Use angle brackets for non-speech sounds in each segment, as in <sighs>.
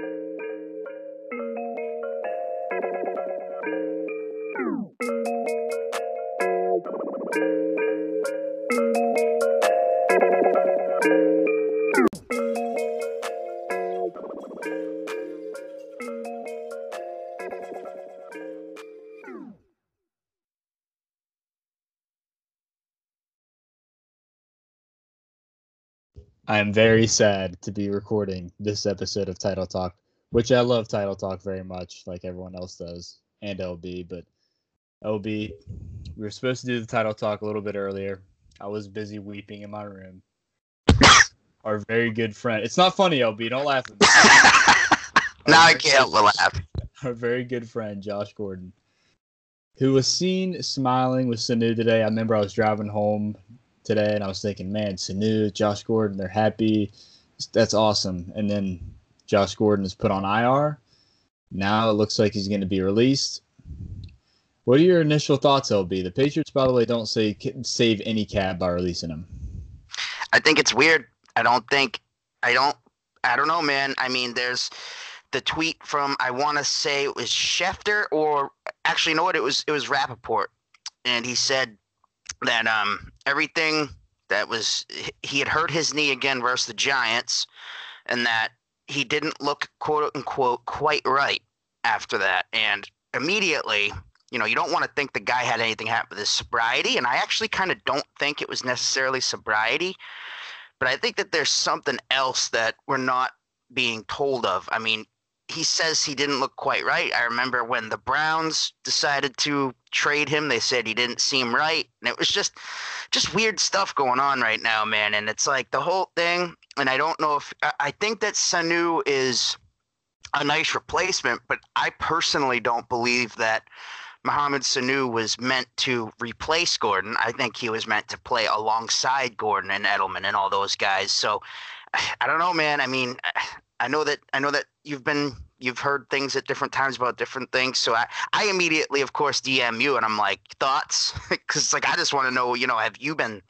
I am very sad to be recording this episode of Title Talk, which I love Title Talk very much, like everyone else does, and LB. But LB, we were supposed to do the Title Talk a little bit earlier. I was busy weeping in my room. Our very good friend. It's not funny, LB. Don't laugh at me. <laughs> now I can't help but laugh. Our very good friend, Josh Gordon, who was seen smiling with Sanu today. I remember I was driving home today, and I was thinking, man, Sanu, Josh Gordon, they're happy. That's awesome. And then Josh Gordon is put on IR. Now it looks like he's going to be released. What are your initial thoughts, LB? The Patriots, by the way, don't say save any cap by releasing him. I think it's weird. I don't think I don't I don't know, man. I mean, there's the tweet from I want to say it was Schefter or actually, you know what? It was it was Rappaport, and he said that um, everything that was he had hurt his knee again versus the Giants, and that he didn't look quote unquote quite right after that. And immediately, you know, you don't want to think the guy had anything happen with his sobriety, and I actually kind of don't think it was necessarily sobriety, but I think that there's something else that we're not being told of. I mean, he says he didn't look quite right. I remember when the Browns decided to trade him, they said he didn't seem right, and it was just just weird stuff going on right now, man. And it's like the whole thing. And I don't know if I think that Sanu is a nice replacement, but I personally don't believe that Mohamed Sanu was meant to replace Gordon. I think he was meant to play alongside Gordon and Edelman and all those guys. So <sighs> I don't know, man. I mean, I know that I know that you've been you've heard things at different times about different things. So I, I immediately, of course, DM you and I'm like, thoughts? <laughs> Because like I just want to know, you know, have you been,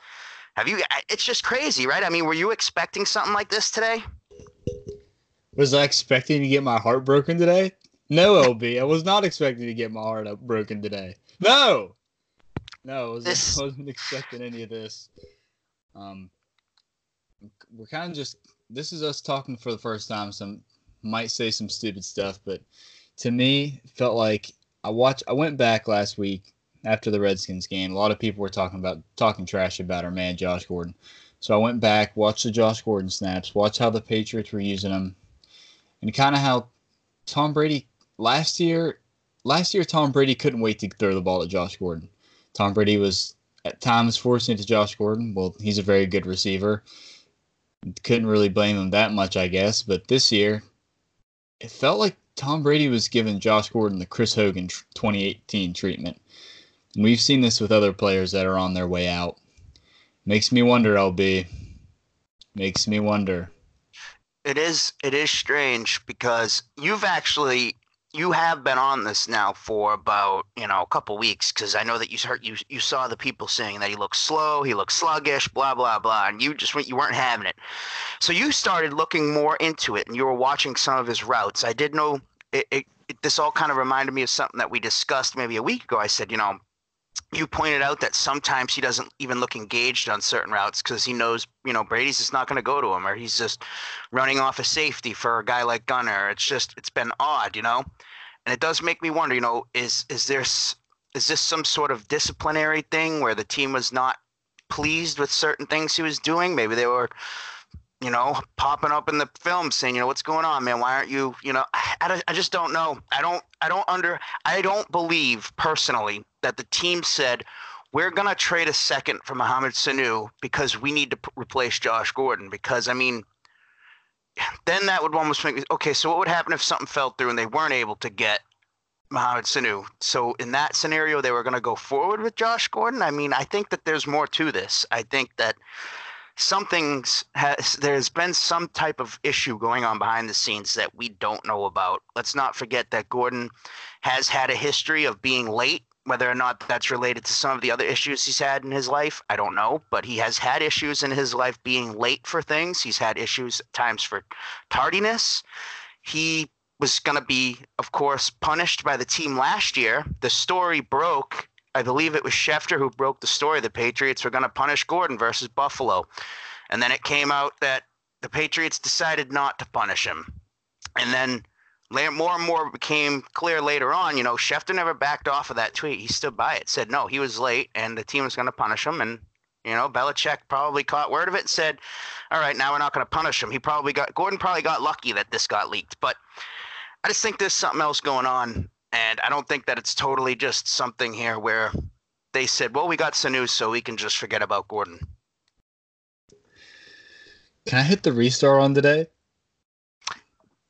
have you? It's just crazy, right? I mean, were you expecting something like this today? Was I expecting to get my heart broken today? No, LB, I was not expecting to get my heart up broken today. No, no, I, was, this... <laughs> I wasn't expecting any of this. Um, we're kind of just this is us talking for the first time. Some might say some stupid stuff, but to me, felt like I watched. I went back last week after the Redskins game. A lot of people were talking about talking trash about our man Josh Gordon. So I went back, watched the Josh Gordon snaps, watched how the Patriots were using him, and kind of how Tom Brady last year. Last year, Tom Brady couldn't wait to throw the ball at Josh Gordon. Tom Brady was at times forcing it to Josh Gordon. Well, he's a very good receiver couldn't really blame him that much, I guess. But this year, it felt like Tom Brady was giving Josh Gordon the Chris Hogan 2018 treatment. And we've seen this with other players that are on their way out. Makes me wonder, LB. Makes me wonder. It is it is strange because you've actually you have been on this now for about you know a couple weeks because I know that you heard you you saw the people saying that he looks slow, he looks sluggish, blah blah blah, and you just you weren't having it. So you started looking more into it, and you were watching some of his routes. I did know it, it, it this all kind of reminded me of something that we discussed maybe a week ago. I said, you know, you pointed out that sometimes he doesn't even look engaged on certain routes because he knows, you know, Brady's just not going to go to him or he's just running off a safety for a guy like Gunner. It's just, it's been odd, you know? And it does make me wonder, you know, is, is there, is this some sort of disciplinary thing where the team was not pleased with certain things he was doing? Maybe they were, you know, popping up in the film saying, you know, what's going on, man? Why aren't you, you know, I, I just don't know. I don't, I don't under, I don't believe personally that the team said, we're going to trade a second for Mohamed Sanu because we need to p- replace Josh Gordon. Because, I mean, then that would almost make me, okay, so what would happen if something fell through and they weren't able to get Mohamed Sanu? So in that scenario, they were going to go forward with Josh Gordon. I mean, I think that there's more to this. I think that something's has there's been some type of issue going on behind the scenes that we don't know about. Let's not forget that Gordon has had a history of being late. Whether or not that's related to some of the other issues he's had in his life, I don't know. But he has had issues in his life being late for things. He's had issues at times for tardiness. he was going to be, of course, punished by the team last year. The story broke. I believe it was Schefter who broke the story. The Patriots were going to punish Gordon versus Buffalo. And then it came out that the Patriots decided not to punish him. And then more and more became clear later on. You know, Schefter never backed off of that tweet. He stood by it, said no, he was late, and the team was going to punish him. And you know, Belichick probably caught word of it and said, "All right, now we're not going to punish him." He probably got Gordon probably got lucky that this got leaked, but I just think there's something else going on, and I don't think that it's totally just something here where they said, "Well, we got some news, so we can just forget about Gordon." Can I hit the restart on today?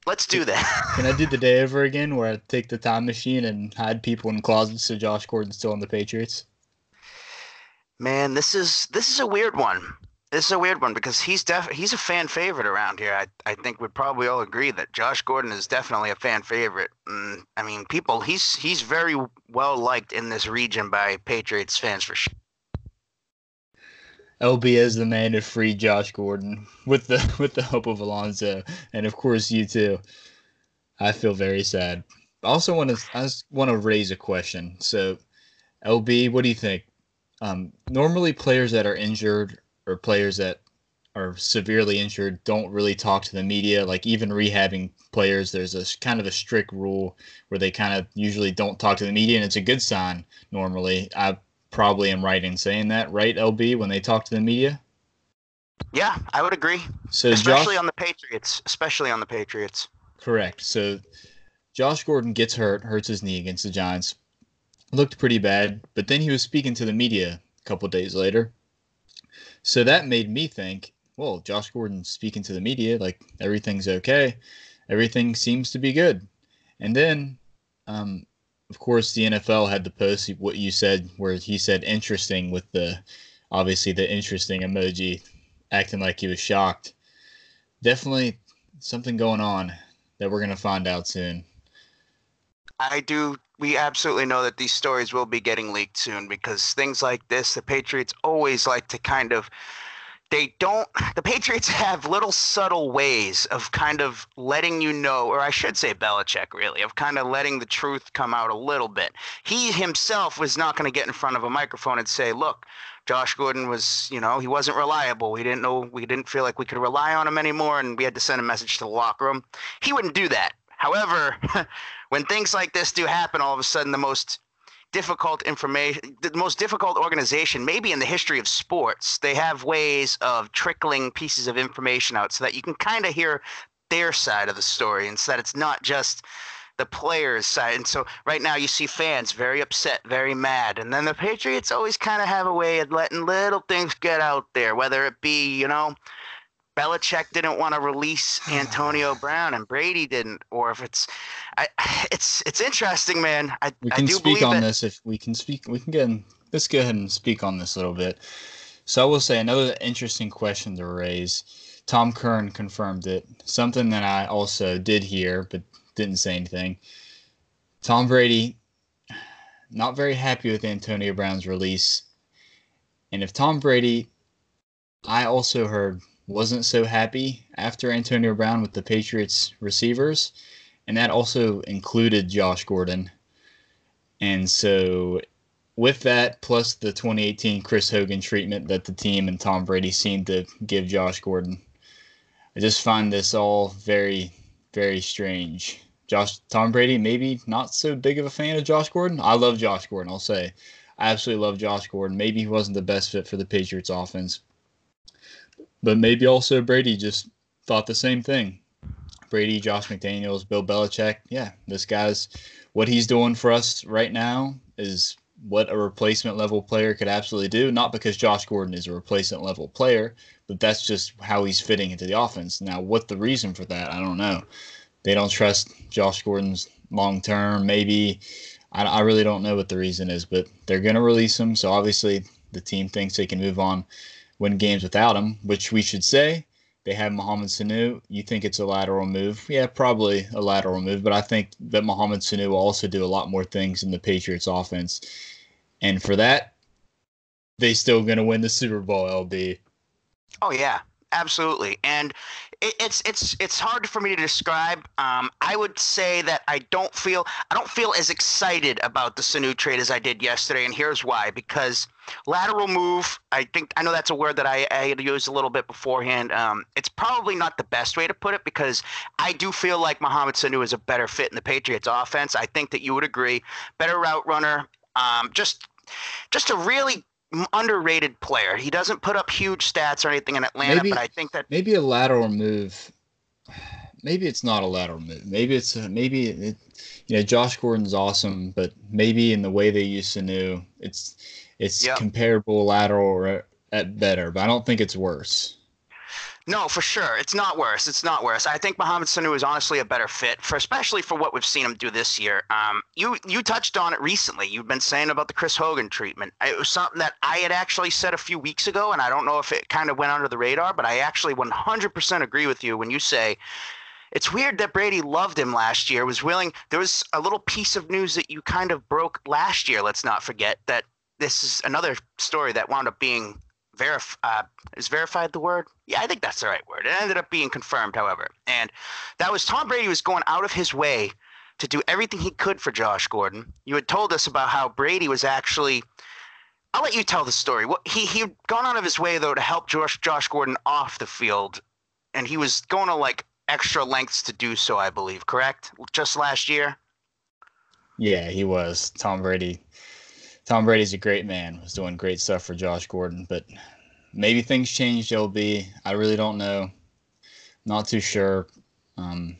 Let's do that. <laughs> Can I do the day over again where I take the time machine and hide people in closets so Josh Gordon's still on the Patriots? Man, this is this is a weird one. This is a weird one because he's def he's a fan favorite around here. I, I think we'd probably all agree that Josh Gordon is definitely a fan favorite. And, I mean, people he's he's very well liked in this region by Patriots fans for sure. LB is the man to free Josh Gordon with the <laughs> with the help of Alonso, and of course you too. I feel very sad. I also want to I want to raise a question. So, LB, what do you think? Um, normally, players that are injured or players that are severely injured don't really talk to the media. Like even rehabbing players, there's a kind of a strict rule where they kind of usually don't talk to the media, and it's a good sign normally. I probably am right in saying that, right, LB, when they talk to the media? Yeah, I would agree. So especially Josh, on the Patriots, especially on the Patriots. Correct. So Josh Gordon gets hurt, hurts his knee against the Giants. Looked pretty bad, but then he was speaking to the media a couple days later. So that made me think, well, Josh Gordon speaking to the media, like everything's okay. Everything seems to be good. And then um, of course, the NFL had the post what you said, where he said interesting with the obviously the interesting emoji, acting like he was shocked. Definitely something going on that we're gonna find out soon. I do. We absolutely know that these stories will be getting leaked soon because things like this, the Patriots always like to kind of they don't the Patriots <laughs> have little subtle ways of kind of letting you know, or I should say Belichick really, of kind of letting the truth come out a little bit. He himself was not going to get in front of a microphone and say, look, Josh Gordon was, you know, he wasn't reliable. We didn't know we didn't feel like we could rely on him anymore and we had to send a message to the locker room. He wouldn't do that. However, <laughs> when things like this do happen, all of a sudden the most difficult information, the most difficult organization maybe in the history of sports. They have ways of trickling pieces of information out so that you can kind of hear their side of the story and so that it's not just the players' side. And so right now you see fans very upset, very mad. And then the Patriots always kind of have a way of letting little things get out there, whether it be, you know, Belichick didn't want to release <sighs> Antonio Brown and Brady didn't, or if it's, I, <sighs> it's it's interesting, man. I, we can speak on that, this if we can speak. We can get. In, let's go ahead and speak on this a little bit. So I will say another interesting question to raise. Tom Curran confirmed it. Something that I also did hear, but didn't say anything. Tom Brady, <sighs> not very happy with Antonio Brown's release. And if Tom Brady, I also heard wasn't so happy after Antonio Brown with the Patriots receivers, and that also included Josh Gordon. And so, with that, plus the 2018 Chris Hogan treatment that the team and Tom Brady seemed to give Josh Gordon, I just find this all very, very strange. Josh Tom Brady maybe not so big of a fan of Josh Gordon. I love Josh Gordon. I'll say, I absolutely love Josh Gordon. Maybe he wasn't the best fit for the Patriots offense, but maybe also Brady just thought the same thing. Brady, Josh McDaniels, Bill Belichick. Yeah, this guy's what he's doing for us right now is what a replacement level player could absolutely do. Not because Josh Gordon is a replacement level player, but that's just how he's fitting into the offense. Now, what the reason for that, I don't know. They don't trust Josh Gordon's long term. Maybe I, I really don't know what the reason is, but they're going to release him. So obviously, the team thinks they can move on win games without him, which we should say they have Mohamed Sanu. You think it's a lateral move? Yeah, probably a lateral move, but I think that Mohamed Sanu will also do a lot more things in the Patriots offense. And for that, they still going to win the Super Bowl, LB. Oh, yeah. Absolutely. And it, it's it's it's hard for me to describe. Um, I would say that I don't feel I don't feel as excited about the Sanu trade as I did yesterday, and here's why. Because lateral move, I think I know that's a word that I, I had used a little bit beforehand. Um, it's probably not the best way to put it because I do feel like Mohamed Sanu is a better fit in the Patriots offense. I think that you would agree. Better route runner. Um, just just a really underrated player. He doesn't put up huge stats or anything in Atlanta, maybe, but I think that maybe a lateral move. <sighs> Maybe it's not a lateral move. Maybe it's a, maybe it, you know Josh Gordon's awesome, but maybe in the way they use Sanu, it's it's yep. comparable lateral at better, but I don't think it's worse. No, for sure. It's not worse. It's not worse. I think Mohamed Sanu is honestly a better fit for, especially for what we've seen him do this year. Um, you you touched on it recently. You've been saying about the Chris Hogan treatment. It was something that I had actually said a few weeks ago, and I don't know if it kind of went under the radar, but I actually 100% agree with you when you say it's weird that Brady loved him last year. Was willing. There was a little piece of news that you kind of broke last year. Let's not forget that this is another story that wound up being verif- uh, is verified the word? Yeah, I think that's the right word. It ended up being confirmed, however. And that was Tom Brady was going out of his way to do everything he could for Josh Gordon. You had told us about how Brady was actually. I'll let you tell the story. He he'd gone out of his way though to help Josh Josh Gordon off the field, and he was going to like extra lengths to do so. I believe, correct? Just last year. Yeah, he was. Tom Brady Tom Brady's a great man. Was doing great stuff for Josh Gordon, but maybe things changed. LB, I really don't know. Not too sure. Um,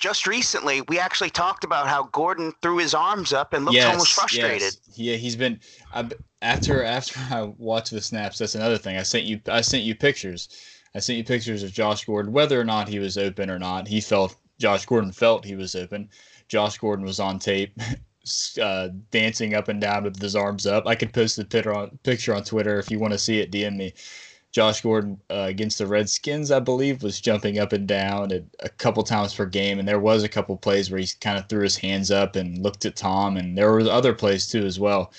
just recently, we actually talked about how Gordon threw his arms up and looked yes, almost frustrated. Yes. Yeah, he's been I, after after <laughs> I watched the snaps. That's another thing. I sent you I sent you pictures. I sent you pictures of Josh Gordon, whether or not he was open or not. He felt Josh Gordon felt he was open. Josh Gordon was on tape <laughs> uh, dancing up and down with his arms up. I could post the picture on, Twitter if you want to see it. DM me. Josh Gordon uh, against the Redskins, I believe, was jumping up and down a couple times per game, and there was a couple plays where he kind of threw his hands up and looked at Tom, and there were other plays too as well.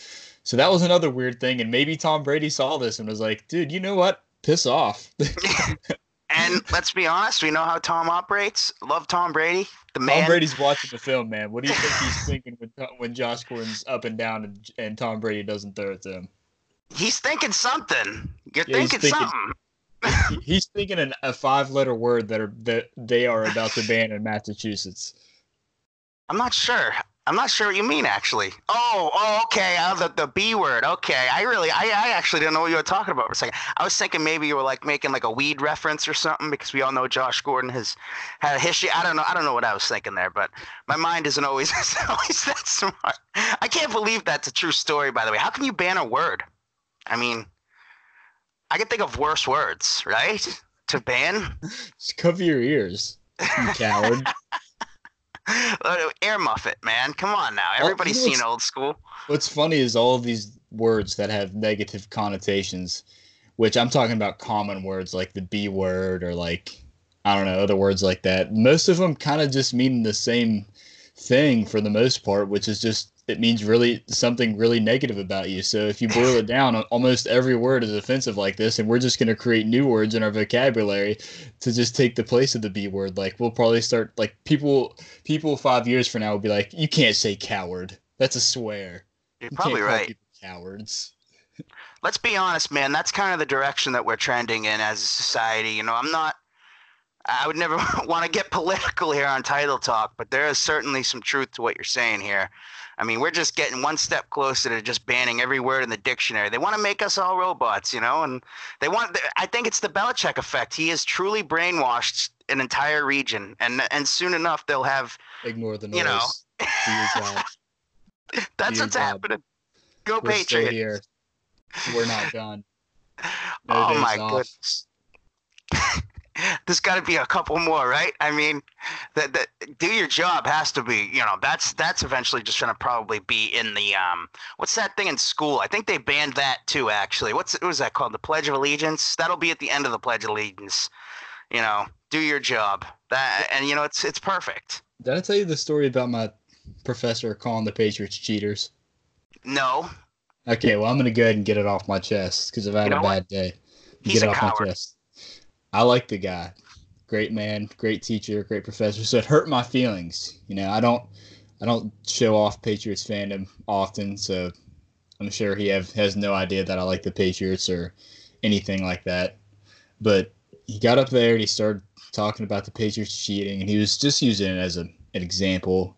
So that was another weird thing, and maybe Tom Brady saw this and was like, "Dude, you know what? Piss off." <laughs> <laughs> and let's be honest, we know how Tom operates. Love Tom Brady. The man. Tom Brady's watching the film, man. What do you think he's thinking when when Josh Gordon's up and down and, and Tom Brady doesn't throw it to him? He's thinking something. You're yeah, thinking, thinking, something. he's thinking an, a five-letter word that are that they are about to ban in Massachusetts. I'm not sure. I'm not sure what you mean actually. Oh, oh, okay. Uh, the the B word. Okay. I really, I, I actually didn't know what you were talking about for a second. I was thinking maybe you were like making like a weed reference or something because we all know Josh Gordon has had a history. I don't know. I don't know what I was thinking there, but my mind isn't always <laughs> isn't always that smart. I can't believe that's a true story. By the way, how can you ban a word? I mean, I can think of worse words, right? To ban. <laughs> Just cover your ears, you coward. <laughs> <laughs> Air Muffet, man. Come on now. Everybody's well, you know seen old school. What's funny is all of these words that have negative connotations, which I'm talking about common words like the B word or like, I don't know, other words like that. Most of them kind of just mean the same thing for the most part, which is just it means really something really negative about you. So if you boil it down, almost every word is offensive like this, and we're just going to create new words in our vocabulary to just take the place of the B word. Like we'll probably start like people people five years from now will be like, you can't say coward. That's a swear. You're you probably right. cowards. Let's be honest, man. That's kind of the direction that we're trending in as a society. You know, I'm not. I would never <laughs> want to get political here on Title Talk, but there is certainly some truth to what you're saying here. I mean, we're just getting one step closer to just banning every word in the dictionary. They want to make us all robots, you know, and they want. I think it's the Belichick effect. He has truly brainwashed an entire region, and and soon enough they'll have ignore the noise. You know, <laughs> that's what's job. happening. Go We're Patriots! Here. We're not done. No <laughs> oh my off. goodness. <laughs> there's got to be a couple more, right? I mean, that that do your job has to be, you know, that's that's eventually just going to probably be in the um, what's that thing in school? I think they banned that too. Actually, what's what was that called? The Pledge of Allegiance. That'll be at the end of the Pledge of Allegiance. You know, do your job. That and you know, it's it's perfect. Did I tell you the story about my professor calling the Patriots cheaters? No. Okay, well, I'm going to go ahead and get it off my chest because I've had you know a bad what? day. He's get it off coward. my chest. I like the guy. Great man, great teacher, great professor. So it hurt my feelings. You know, I don't I don't show off Patriots fandom often, so I'm sure he have has no idea that I like the Patriots or anything like that. But he got up there and he started talking about the Patriots cheating, and he was just using it as a, an example.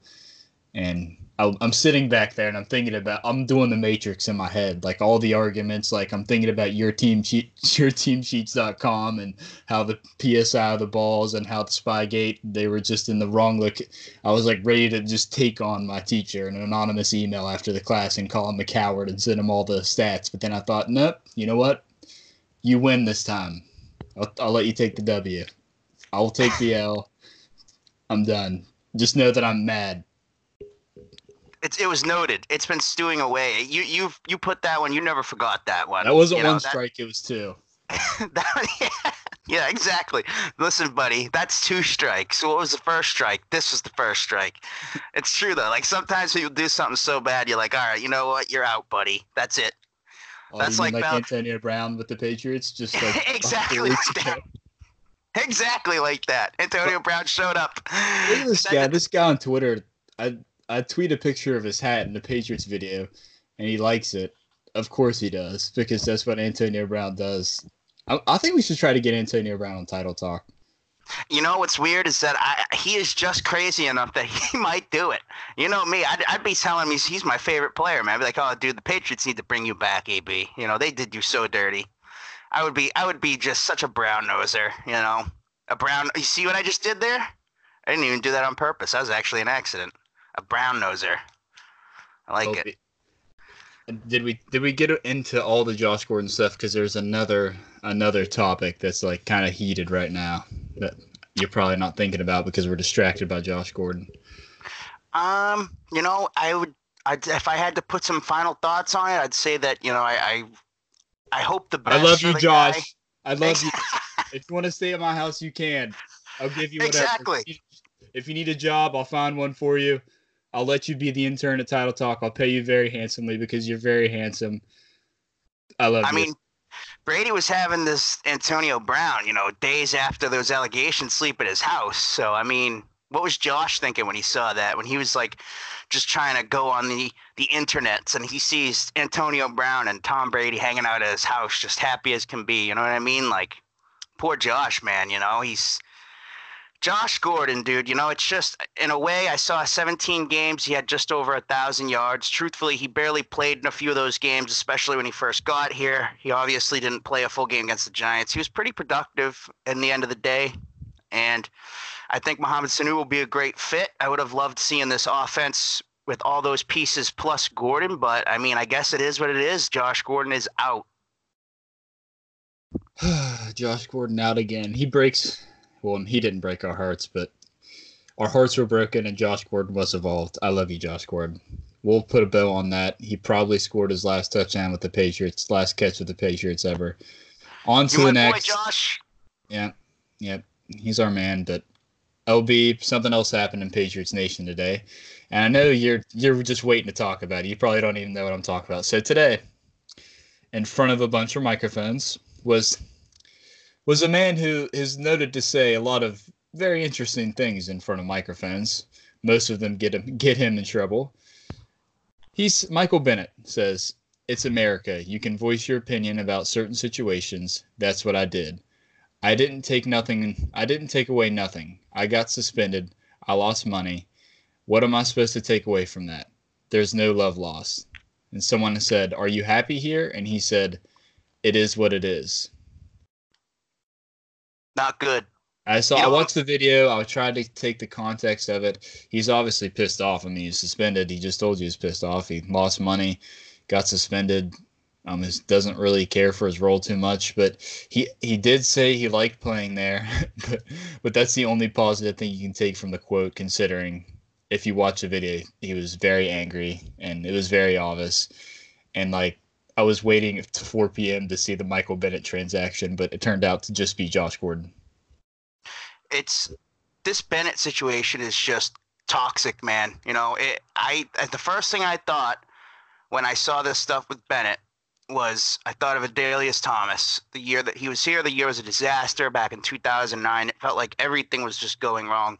And I'm sitting back there and I'm thinking about I'm doing the matrix in my head, like all the arguments. Like I'm thinking about your team sheet, <laughs> your team teamsheets.com and how the PSI of the balls and how the Spygate they were just in the wrong look. I was like ready to just take on my teacher in an anonymous email after the class and call him a coward and send him all the stats. But then I thought, nope, you know what? You win this time. I'll, I'll let you take the W. I'll take the L. I'm done. Just know that I'm mad. It's it was noted. It's been stewing away. You you you put that one. You never forgot that one. That wasn't you one strike. It was two. <laughs> that, yeah, yeah, exactly. Listen, buddy, that's two strikes. What was the first strike? This was the first strike. It's true though. Like sometimes people do something so bad, you're like, all right, you know what? You're out, buddy. That's it. Oh, that's like, like Antonio Brown with the Patriots, just like <laughs> exactly like that. Exactly like that. Antonio Brown showed up. Look at this guy. This guy on Twitter. I I tweet a picture of his hat in the Patriots video, and he likes it. Of course he does, because that's what Antonio Brown does. I, I think we should try to get Antonio Brown on Title Talk. You know what's weird is that I, he is just crazy enough that <laughs> he might do it. You know me, I'd, I'd be telling him he's, he's my favorite player, man. I'd be like, oh, dude, the Patriots need to bring you back, AB. You know, they did you so dirty. I would be, I would be just such a brown noser. You know, a brown. You see what I just did there? I didn't even do that on purpose. That was actually an accident a brown noser. I like it. Did we did we get into all the Josh Gordon stuff? Because there's another another topic that's like kind of heated right now that you're probably not thinking about because we're distracted by Josh Gordon. Um, you know, I would, I'd, if I had to put some final thoughts on it, I'd say that you know, I, I, I hope the best. I love you, Josh. Guy. I love you. <laughs> if you want to stay at my house, you can. I'll give you whatever. Exactly. If you need a job, I'll find one for you. I'll let you be the intern at Title Talk. I'll pay you very handsomely because you're very handsome. I love I you. mean, Brady was having this Antonio Brown, you know, days after those allegations sleep at his house. So, I mean, what was Josh thinking when he saw that? When he was like just trying to go on the the internets and he sees Antonio Brown and Tom Brady hanging out at his house just happy as can be, you know what I mean? Like poor Josh, man, you know, he's Josh Gordon, dude, you know, it's just in a way. I saw 17 games. He had just over a thousand yards. Truthfully, he barely played in a few of those games, especially when he first got here. He obviously didn't play a full game against the Giants. He was pretty productive in the end of the day, and I think Mohamed Sanu will be a great fit. I would have loved seeing this offense with all those pieces plus Gordon, but I mean, I guess it is what it is. Josh Gordon is out. <sighs> Josh Gordon out again. He breaks well, he didn't break our hearts, but our hearts were broken and Josh Gordon was evolved. I love you, Josh Gordon. We'll put a bow on that. He probably scored his last touchdown with the Patriots, last catch with the Patriots ever. On to the next. Boy, Josh. Yeah, yeah, he's our man. But LB, something else happened in Patriots Nation today, and I know you're you're just waiting to talk about it. You probably don't even know what I'm talking about. So today, in front of a bunch of microphones, was was a man who is noted to say a lot of very interesting things in front of microphones. Most of them get him get him in trouble. He's Michael Bennett says, "It's America. You can voice your opinion about certain situations. That's what I did. I didn't take nothing. I didn't take away nothing. I got suspended. I lost money. What am I supposed to take away from that? There's no love lost." And someone said, "Are you happy here?" And he said, "It is what it is." Not good. I saw. You know, I watched the video. I tried to take the context of it. He's obviously pissed off. I mean, he's suspended. He just told you he's pissed off. He lost money, got suspended. Um, he doesn't really care for his role too much, but he he did say he liked playing there. <laughs> but but that's the only positive thing you can take from the quote, considering if you watch the video, he was very angry and it was very obvious. And like I was waiting to 4 p.m. to see the Michael Bennett transaction, but it turned out to just be Josh Gordon. It's this Bennett situation is just toxic, man. You know, it, I the first thing I thought when I saw this stuff with Bennett was I thought of Adalius Thomas. The year that he was here, the year was a disaster back in 2009. It felt like everything was just going wrong.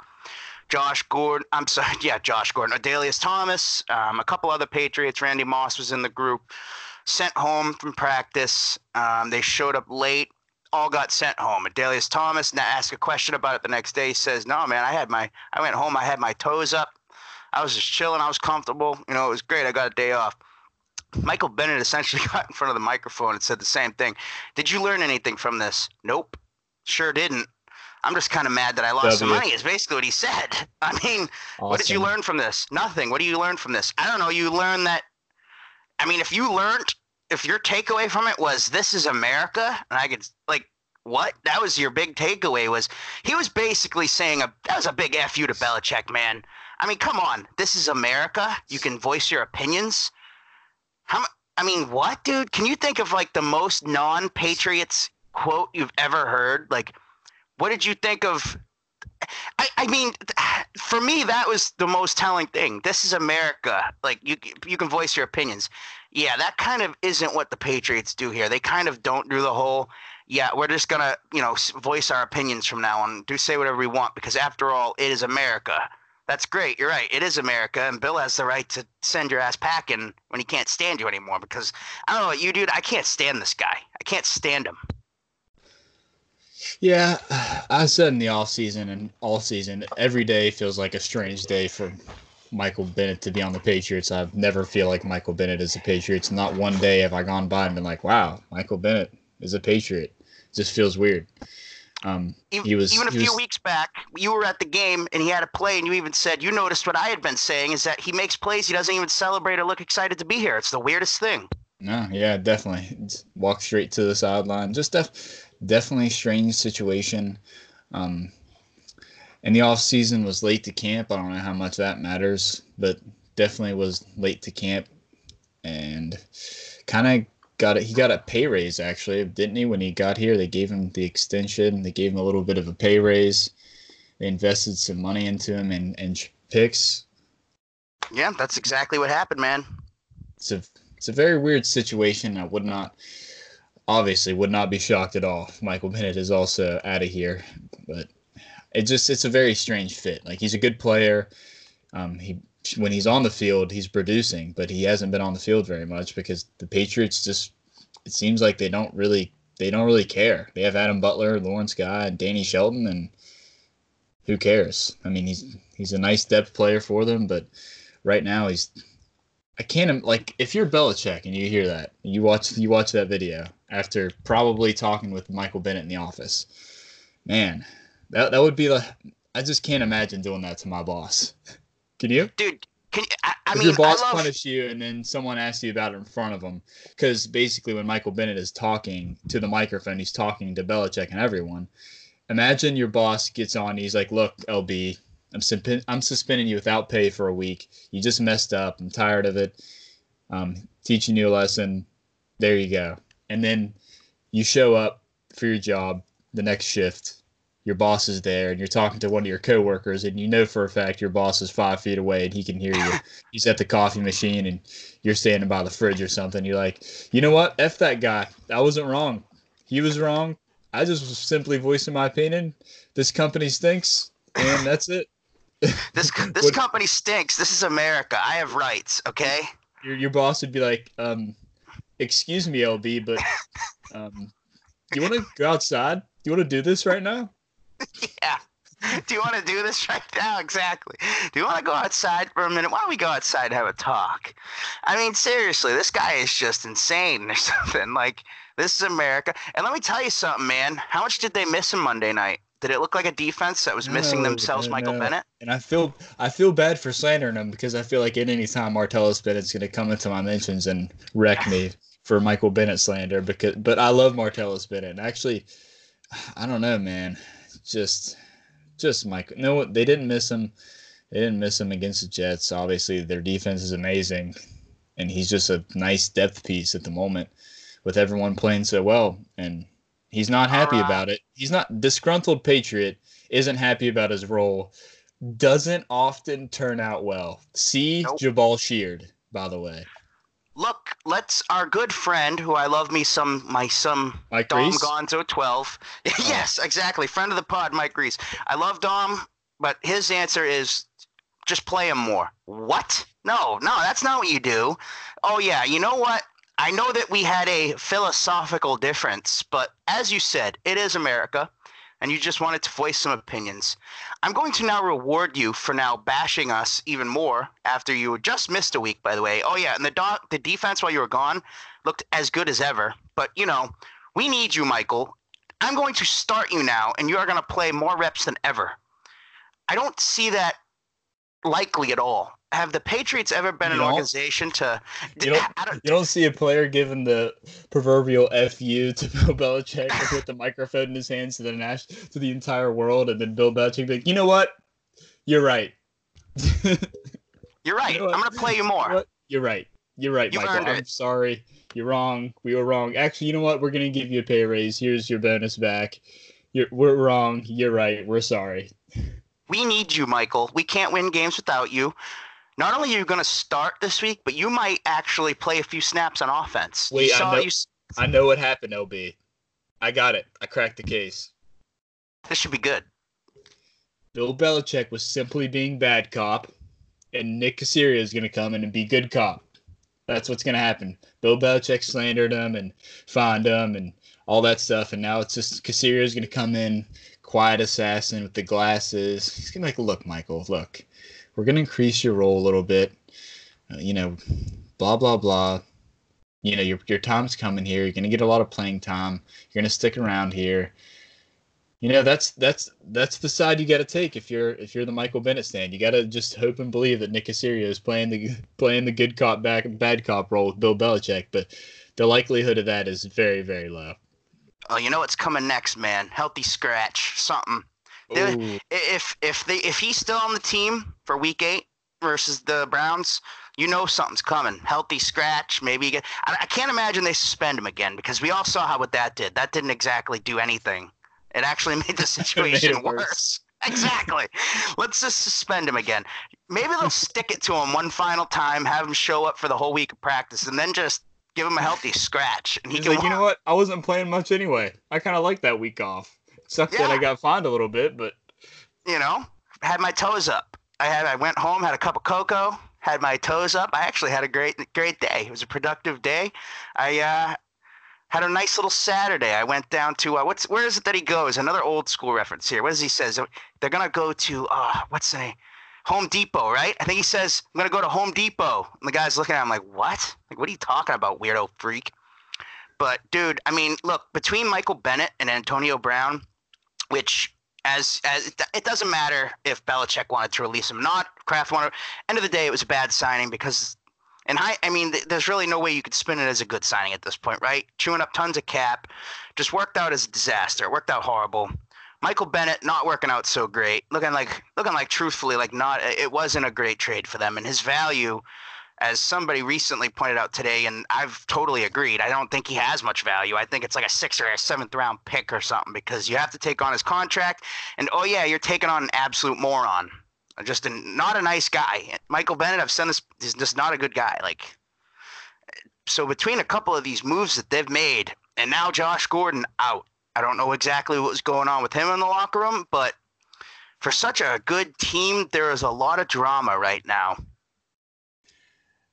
Josh Gordon, I'm sorry, <laughs> yeah, Josh Gordon, Adalius Thomas, um, a couple other Patriots. Randy Moss was in the group. Sent home from practice. Um, they showed up late. All got sent home. Adalius Thomas now asked a question about it the next day. He says, "No, man, I had my, I went home. I had my toes up. I was just chilling. I was comfortable. You know, it was great. I got a day off." Michael Bennett essentially <laughs> got in front of the microphone and said the same thing. Did you learn anything from this? Nope. Sure didn't. I'm just kind of mad that I lost w. some money, is basically what he said. <laughs> I mean, awesome. what did you learn from this? Nothing. What do you learn from this? I don't know. You learn that, I mean, if you learned, if your takeaway from it was this is America, and I could, like, what? That was your big takeaway was he was basically saying a that was a big F you to Belichick, man. I mean, come on. This is America. You can voice your opinions. How I mean, what, dude? Can you think of like the most non-Patriots quote you've ever heard? Like, what did you think of? I, I mean, <sighs> for me, that was the most telling thing. This is America. Like, you you can voice your opinions. Yeah, that kind of isn't what the Patriots do here. They kind of don't do the whole. Yeah, we're just gonna, you know, voice our opinions from now on. Do say whatever we want because, after all, it is America. That's great. You're right. It is America, and Bill has the right to send your ass packing when he can't stand you anymore. Because I don't know what you, dude. I can't stand this guy. I can't stand him. Yeah, I said in the off season and all season, every day feels like a strange day for Michael Bennett to be on the Patriots. I've never feel like Michael Bennett is a Patriots. Not one day have I gone by and been like, "Wow, Michael Bennett is a Patriot." It just feels weird. Um, even, he was even a few was, weeks back. You were at the game and he had a play, and you even said you noticed what I had been saying is that he makes plays. He doesn't even celebrate or look excited to be here. It's the weirdest thing. No, yeah, definitely. Walk straight to the sideline. Just def- definitely strange situation. Um, and the off season was late to camp. I don't know how much that matters, but definitely was late to camp, and kind of got it. He got a pay raise actually, didn't he? When he got here, they gave him the extension. They gave him a little bit of a pay raise. They invested some money into him and and picks. Yeah, that's exactly what happened, man. It's a it's a very weird situation. I would not obviously would not be shocked at all. Michael Bennett is also out of here, but it just it's a very strange fit. Like he's a good player. Um, he when he's on the field, he's producing, but he hasn't been on the field very much because the Patriots just it seems like they don't really they don't really care. They have Adam Butler, Lawrence Guy, and Danny Shelton, and who cares? I mean, he's he's a nice depth player for them, but right now he's I can't like if you're Belichick and you hear that, you watch you watch that video after probably talking with Michael Bennett in the office. Man, that that would be the I just can't imagine doing that to my boss. Can you? Dude, can you, I, I if mean, your boss love... punish you and then someone asks you about it in front of them, because basically when Michael Bennett is talking to the microphone, he's talking to Belichick and everyone. Imagine your boss gets on, he's like, "Look, LB, I'm I'm suspending you without pay for a week. You just messed up. I'm tired of it. Um, teaching you a lesson. There you go." And then you show up for your job the next shift your boss is there and you're talking to one of your coworkers and you know for a fact your boss is five feet away and he can hear you. <laughs> He's at the coffee machine and you're standing by the fridge or something. You're like, you know what? F that guy. I wasn't wrong. He was wrong. I just was simply voicing my opinion. This company stinks, and <laughs> that's it. <laughs> this this company stinks. This is America. I have rights. Okay. Your your boss would be like, um, excuse me, LB, but um, do you want to go outside? Do you want to do this right now? <laughs> yeah. Do you want to do this right now? Exactly. Do you want to go outside for a minute? Why don't we go outside and have a talk? I mean, seriously, this guy is just insane or <laughs> something. Like, this is America. And let me tell you something, man. How much did they miss him Monday night? Did it look like a defense that was no, missing themselves, no, Michael no. Bennett? And I feel I feel bad for slandering him because I feel like at any time Martellus Bennett's going to come into my mentions and wreck me for Michael Bennett slander. Because, but I love Martellus Bennett. Actually, I don't know, man just just Mike. No, they didn't miss him. They didn't miss him against the Jets. Obviously, their defense is amazing, and he's just a nice depth piece at the moment with everyone playing so well. And he's not happy right. about it. He's not disgruntled Patriot. Isn't happy about his role. Doesn't often turn out well. See nope. Jabaal Sheard, by the way. Look, let's our good friend who I love me some my some Mike Dom Reiss? Gonzo twelve. <laughs> Oh. yes, exactly. Friend of the pod, Mike Reiss. I love Dom, but his answer is just play him more. What? No, no, that's not what you do. Oh yeah, you know what? I know that we had a philosophical difference, but as you said, it is America, and you just wanted to voice some opinions. I'm going to now reward you for now bashing us even more after you just missed a week, by the way. Oh yeah, and the do- the defense while you were gone looked as good as ever. But you know, we need you, Michael. I'm going to start you now, and you are going to play more reps than ever. I don't see that likely at all. Have the Patriots ever been You an organization to? You don't- don't You don't see a player giving the proverbial "fu" to <laughs> Bill Belichick with the microphone in his hands to the nas- to the entire world, and then Bill Belichick be like, "You know what? You're right. <laughs> You're right. You know? I'm going to play you more. What? You're right. You're right, You Michael. I'm it. sorry. You're wrong. We were wrong. Actually, you know what? We're gonna give you a pay raise. Here's your bonus back. You're we're wrong. You're right. We're sorry. We need you, Michael. We can't win games without you. Not only are you going to start this week, but you might actually play a few snaps on offense. Wait, I know- you I know what happened, LB. I got it. I cracked the case. this should be good. Bill Belichick was simply being bad cop, and Nick Caserio is going to come in and be good cop. That's what's going to happen. Bill Belichick slandered him and fined him and all that stuff, and now it's just Caserio is going to come in, quiet assassin with the glasses. He's going to like, look, Michael, look, we're going to increase your role a little bit. Uh, you know, blah blah blah. You know, your your time's coming here. You're going to get a lot of playing time. You're going to stick around here. You know, that's that's that's the side you got to take if you're if you're the Michael Bennett stand. You got to just hope and believe that Nick Caserio is playing the playing the good cop back bad cop role with Bill Belichick, but the likelihood of that is very very low. Oh, you know what's coming next, man? Healthy scratch, something. Dude. Ooh, I- If if they if he's still on the team for Week Eight versus the Browns, you know something's coming. Healthy scratch, maybe. You get, I, I can't imagine they suspend him again because we all saw how what that did. That didn't exactly do anything. It actually <laughs> made the <laughs> situation it worse. worse. <laughs> Exactly. Let's just suspend him again. Maybe they'll stick it to him one final time, have him show up for the whole week of practice, and then just give him a healthy scratch, and he he's can. like, you know what? I wasn't playing much anyway. I kind of like that week off. Sucks that I got fined a little bit, but you know, had my toes up. I had I went home, had a cup of cocoa, had my toes up. I actually had a great great day. It was a productive day. I uh, had a nice little Saturday. I went down to uh, what's where is it that he goes? Another old school reference here. What does he says? They're gonna go to uh, what's the name? Home Depot, right? I think he says I'm gonna go to Home Depot. And the guy's looking at him like, what? Like, what are you talking about, weirdo freak? But dude, I mean, look between Michael Bennett and Antonio Brown, which as as it, doesn't matter if Belichick wanted to release him, or not Kraft wanted. End of the day, it was a bad signing because, and I, I mean, th- there's really no way you could spin it as a good signing at this point, right? Chewing up tons of cap, just worked out as a disaster. It worked out horrible. Michael Bennett not working out so great, looking like looking like truthfully like not. It wasn't a great trade for them, and his value. As somebody recently pointed out today, and I've totally agreed, I don't think he has much value. I think it's like a sixth or a seventh round pick or something because you have to take on his contract and oh yeah, you're taking on an absolute moron. Just a, not a nice guy. Michael Bennett, I've said this, is just not a good guy. Like, so between a couple of these moves that they've made, and now Josh Gordon out. I don't know exactly what was going on with him in the locker room, but for such a good team, there is a lot of drama right now.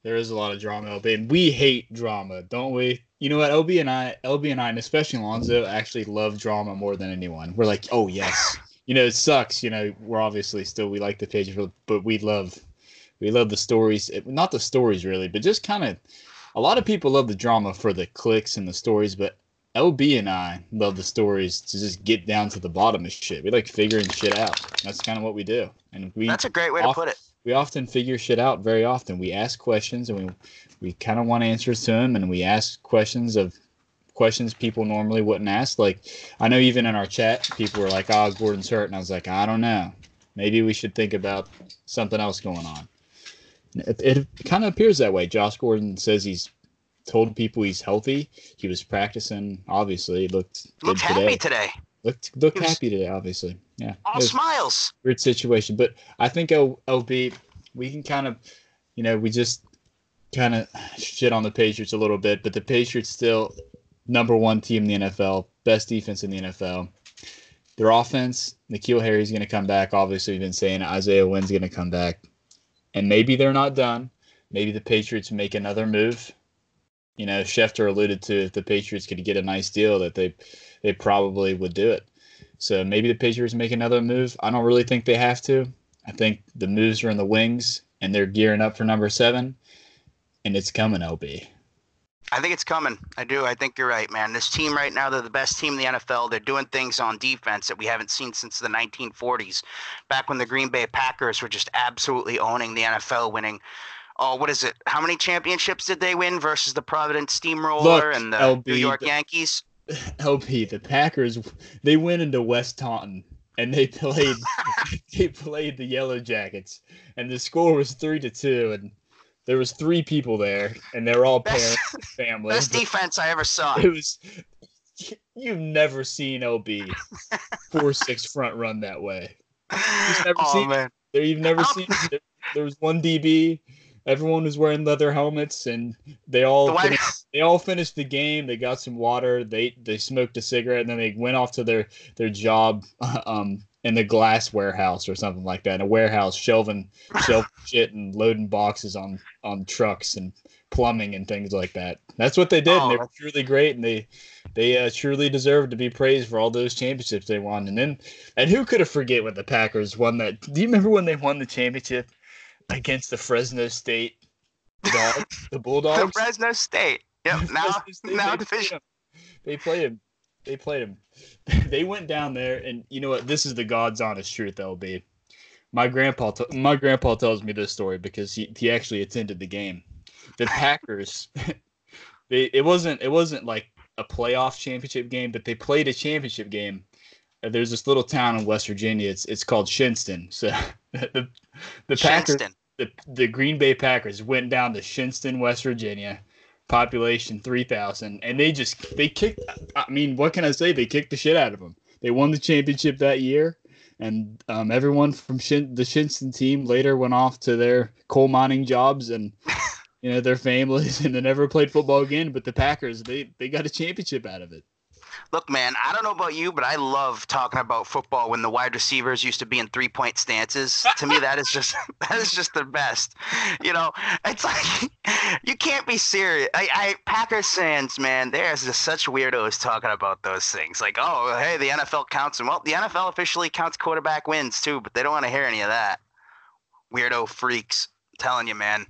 There is a lot of drama, LB, and we hate drama, don't we? You know what, LB and I, LB and I, and especially Lonzo, actually love drama more than anyone. We're like, oh yes, you know, it sucks. You know, we're obviously still we like the Patriots, but we love, we love the stories. Eh, not the stories really, but just kind of. A lot of people love the drama for the clicks and the stories, but LB and I love the stories to just get down to the bottom of shit. We like figuring shit out. That's kind of what we do, and we That's a great way to put it. We often figure shit out very often. We ask questions and we we kind of want answers to them, and we ask questions of questions people normally wouldn't ask. Like I know even in our chat, people were like, "Oh, Gordon's hurt," and I was like, "I don't know. Maybe we should think about something else going on." It, it kind of appears that way. Josh Gordon says he's told people he's healthy. He was practicing. Obviously, looked good Looked today. happy today. Looked looked He was- happy today. Obviously, yeah. All smiles. weird situation. But I think LB, we can kind of, you know, we just kind of shit on the Patriots a little bit, but the Patriots still number one team in the NFL, best defense in the NFL. Their offense, N'Keal Harry's going to come back. Obviously, we've been saying Isaiah Wynn's going to come back. And maybe they're not done. Maybe the Patriots make another move. You know, Schefter alluded to if the Patriots could get a nice deal that they they probably would do it. So maybe the Patriots make another move. I don't really think they have to. I think the moves are in the wings and they're gearing up for number seven, and it's coming, LB. I think it's coming. I do. I think you're right, man. This team right now, they're the best team in the NFL. They're doing things on defense that we haven't seen since the 1940s, back when the Green Bay Packers were just absolutely owning the NFL, winning. Oh, what is it? How many championships did they win versus the Providence Steamroller Look, and the LB, New York Yankees? LP, the Packers, they went into West Taunton and they played <laughs> they played the Yellow Jackets, and the score was three to two, and there was three people there, and they were all parents, best, <laughs> family. Best defense I ever saw. It was. You've never seen OB <laughs> four six front run that way. You've never oh, seen. Man. There, you've never seen. There, there was one DB everyone was wearing leather helmets and they all the they all finished the game they got some water they they smoked a cigarette and then they went off to their their job <laughs> um in the glass warehouse or something like that in a warehouse shelving shelving <sighs> shit and loading boxes on on trucks and plumbing and things like that that's what they did oh, and they were truly great and they they uh, truly deserve to be praised for all those championships they won and then and who could have forget when the packers won that do you remember when they won the championship against the Fresno State Dogs, the <laughs> Bulldogs. the Fresno State. Yep. <laughs> Now, State, now they division. They played him. They played him. <laughs> they went down there, and you know what? This is the God's honest truth. LB. My grandpa. T- my grandpa tells me this story because he he actually attended the game. The <laughs> Packers. they it wasn't it wasn't like a playoff championship game, but they played a championship game. There's this little town in West Virginia. It's it's called Shinnston. So the the Packers the, the Green Bay Packers went down to Shinnston, West Virginia, population 3,000, and they just they kicked. I mean, what can I say? They kicked the shit out of them. They won the championship that year, and um, everyone from Shin, the Shinnston team later went off to their coal mining jobs and <laughs> you know their families, <laughs> and they never played football again. But the Packers, they they got a championship out of it. Look, man, I don't know about you, but I love talking about football when the wide receivers used to be in three point stances. to me, that is just <laughs> that is just the best. You know, it's like <laughs> you can't be serious. I, I Packers fans, man, there's just such weirdos talking about those things. Like, oh, hey, the NFL counts, and well, the NFL officially counts quarterback wins too, but they don't want to hear any of that. Weirdo freaks, I'm telling you, man.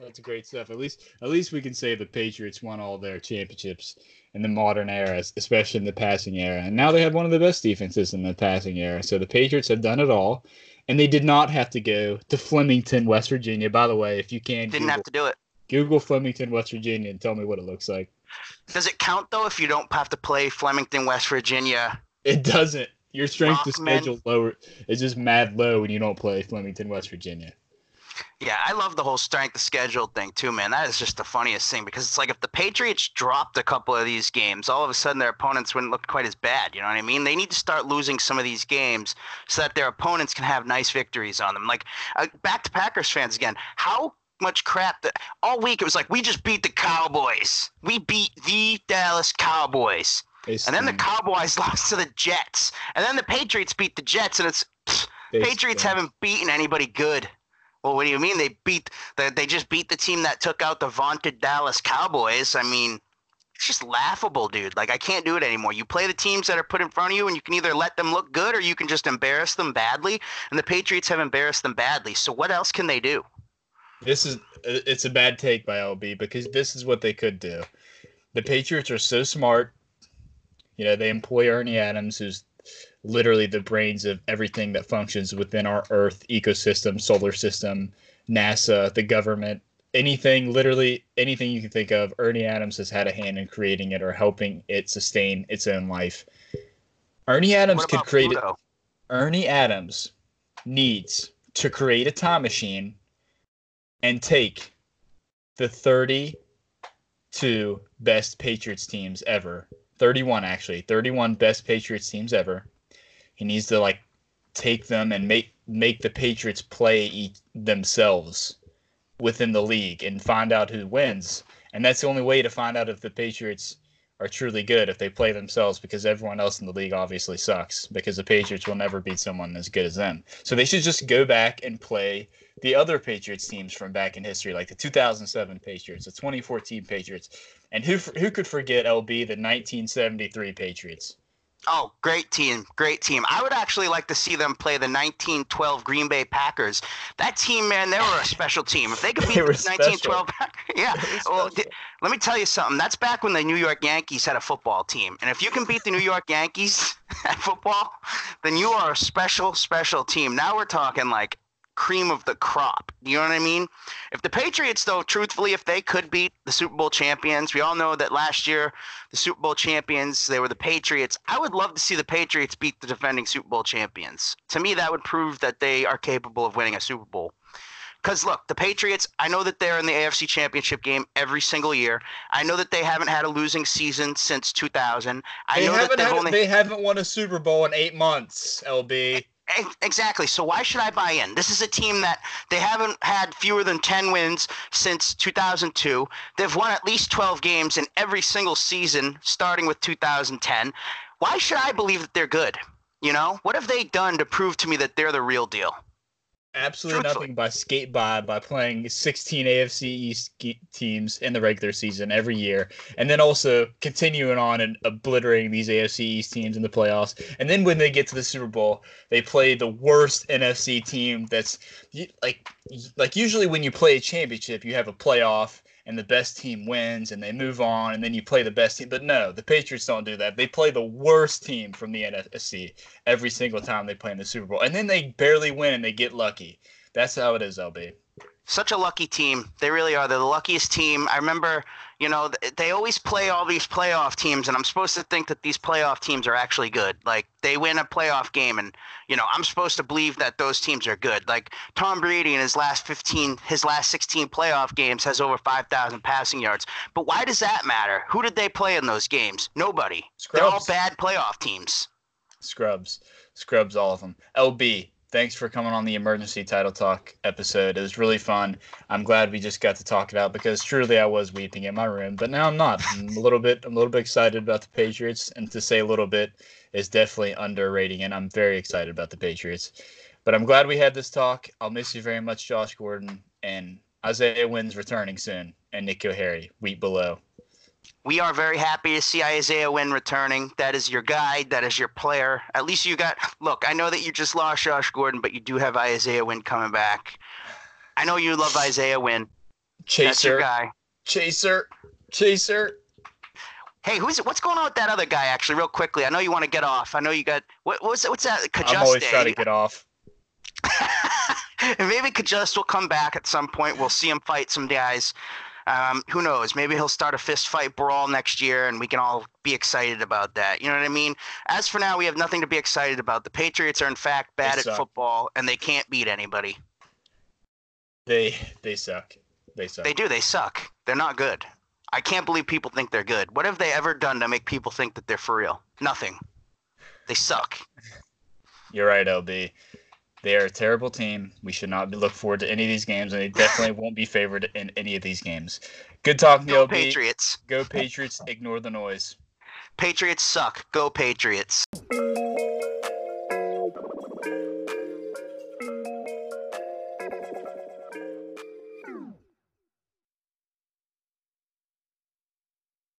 That's great stuff. At least, at least we can say the Patriots won all their championships in the modern era, especially in the passing era. And now they have one of the best defenses in the passing era. So the Patriots have done it all. And they did not have to go to Flemington, West Virginia. By the way, if you can, didn't Google, have to do it. Google Flemington, West Virginia, and tell me what it looks like. Does it count though if you don't have to play Flemington, West Virginia? It doesn't. Your strength to schedule lower It's just mad low when you don't play Flemington, West Virginia. Yeah, I love the whole strength of schedule thing too, man. That is just the funniest thing because it's like if the Patriots dropped a couple of these games, all of a sudden their opponents wouldn't look quite as bad. You know what I mean? They need to start losing some of these games so that their opponents can have nice victories on them. Like uh, back to Packers fans again. How much crap that all week it was like we just beat the Cowboys. We beat the Dallas Cowboys. and then the Cowboys <laughs> lost to the Jets. And then the Patriots beat the Jets and it's pfft, Patriots haven't beaten anybody good. Well, what do you mean they beat? The, they just beat the team that took out the vaunted Dallas Cowboys. I mean, it's just laughable, dude. Like I can't do it anymore. You play the teams that are put in front of you, and you can either let them look good or you can just embarrass them badly. And the Patriots have embarrassed them badly. So what else can they do? This is it's a bad take by LB because this is what they could do. The Patriots are so smart. You know, they employ Ernie Adams, who's literally the brains of everything that functions within our Earth ecosystem, solar system, NASA, the government, anything, literally anything you can think of. Ernie Adams has had a hand in creating it or helping it sustain its own life. Ernie Adams could create Pluto? it. Ernie Adams needs to create a time machine and take the 32 best Patriots teams ever. 31 actually, 31 best Patriots teams ever he needs to like take them and make make the Patriots play each, themselves within the league and find out who wins. And that's the only way to find out if the Patriots are truly good if they play themselves because everyone else in the league obviously sucks because the Patriots will never beat someone as good as them. So they should just go back and play the other Patriots teams from back in history, like the 2007 Patriots, the 2014 Patriots, and who who could forget LB the 1973 Patriots? Oh, great team, great team. I would actually like to see them play the 1912 Green Bay Packers. That team, man, they were a special team. If they could beat <laughs> <laughs> they the 1912, Packers, yeah. Well, th- let me tell you something. That's back when the New York Yankees had a football team, and if you can beat the New York Yankees <laughs> at football, then you are a special, special team. Now we're talking like cream of the crop. You know what I mean? If the Patriots, though, truthfully, if they could beat the Super Bowl champions, we all know that last year the Super Bowl champions they were the Patriots. I would love to see the Patriots beat the defending Super Bowl champions. To me, that would prove that they are capable of winning a Super Bowl. Because look, the Patriots, I know that they're in the AFC Championship game every single year. I know that they haven't had a losing season since 2000. I they know that they've had, only they haven't won a Super Bowl in eight months. LB. Eh, Exactly. So why should I buy in? This is a team that they haven't had fewer than 10 wins since 2002. They've won at least 12 games in every single season starting with 2010. Why should I believe that they're good? You know, what have they done to prove to me that they're the real deal? Absolutely nothing by skate by by playing 16 AFC East teams in the regular season every year, and then also continuing on and obliterating these AFC East teams in the playoffs. And then when they get to the Super Bowl, they play the worst NFC team. That's like like usually when you play a championship, you have a playoff and the best team wins and they move on and then you play the best team. But no, the Patriots don't do that. They play the worst team from the NFC every single time they play in the Super Bowl. And then they barely win and they get lucky. That's how it is, LB such a lucky team. They really are. They're the luckiest team. I remember, you know, they always play all these playoff teams, and I'm supposed to think that these playoff teams are actually good. Like they win a playoff game, and you know, I'm supposed to believe that those teams are good. Like Tom Brady in his last 15, his last 16 playoff games has over 5,000 passing yards. But why does that matter? Who did they play in those games? Nobody. Scrubs. They're all bad playoff teams. Scrubs, scrubs, all of them. LB, thanks for coming on the emergency title talk episode. It was really fun. I'm glad we just got to talk it out because truly I was weeping in my room, but now I'm not. I'm a little bit I'm a little bit excited about the Patriots and to say a little bit is definitely underrating and I'm very excited about the Patriots. But I'm glad we had this talk. I'll miss you very much, Josh Gordon, and Isaiah Wynn's returning soon, and N'Keal Harry, week below we are very happy to see Isaiah Wynn returning. That is your guide. That is your player. At least you got. Look, I know that you just lost Josh Gordon, but you do have Isaiah Wynn coming back. I know you love Isaiah Wynn. Chaser. That's your guy. Chaser. Chaser. Hey, who's what's going on with that other guy? Actually, real quickly, I know you want to get off. I know you got what, what's what's that? Cajuste. I'm always trying to get off. <laughs> Maybe Cajuste will come back at some point. We'll see him fight some guys. Um, who knows? Maybe he'll start a fist fight brawl next year, and we can all be excited about that. You know what I mean? As for now, we have nothing to be excited about. The Patriots are, in fact, bad at football, and they can't beat anybody. They they suck. They suck. They do. They suck. They're not good. I can't believe people think they're good. What have they ever done to make people think that they're for real? Nothing. They suck. <laughs> You're right, LB. They are a terrible team. We should not look forward to any of these games, and they definitely won't be favored in any of these games. Good talking, Go LB. Patriots. Go Patriots. Ignore the noise. Patriots suck. Go Patriots.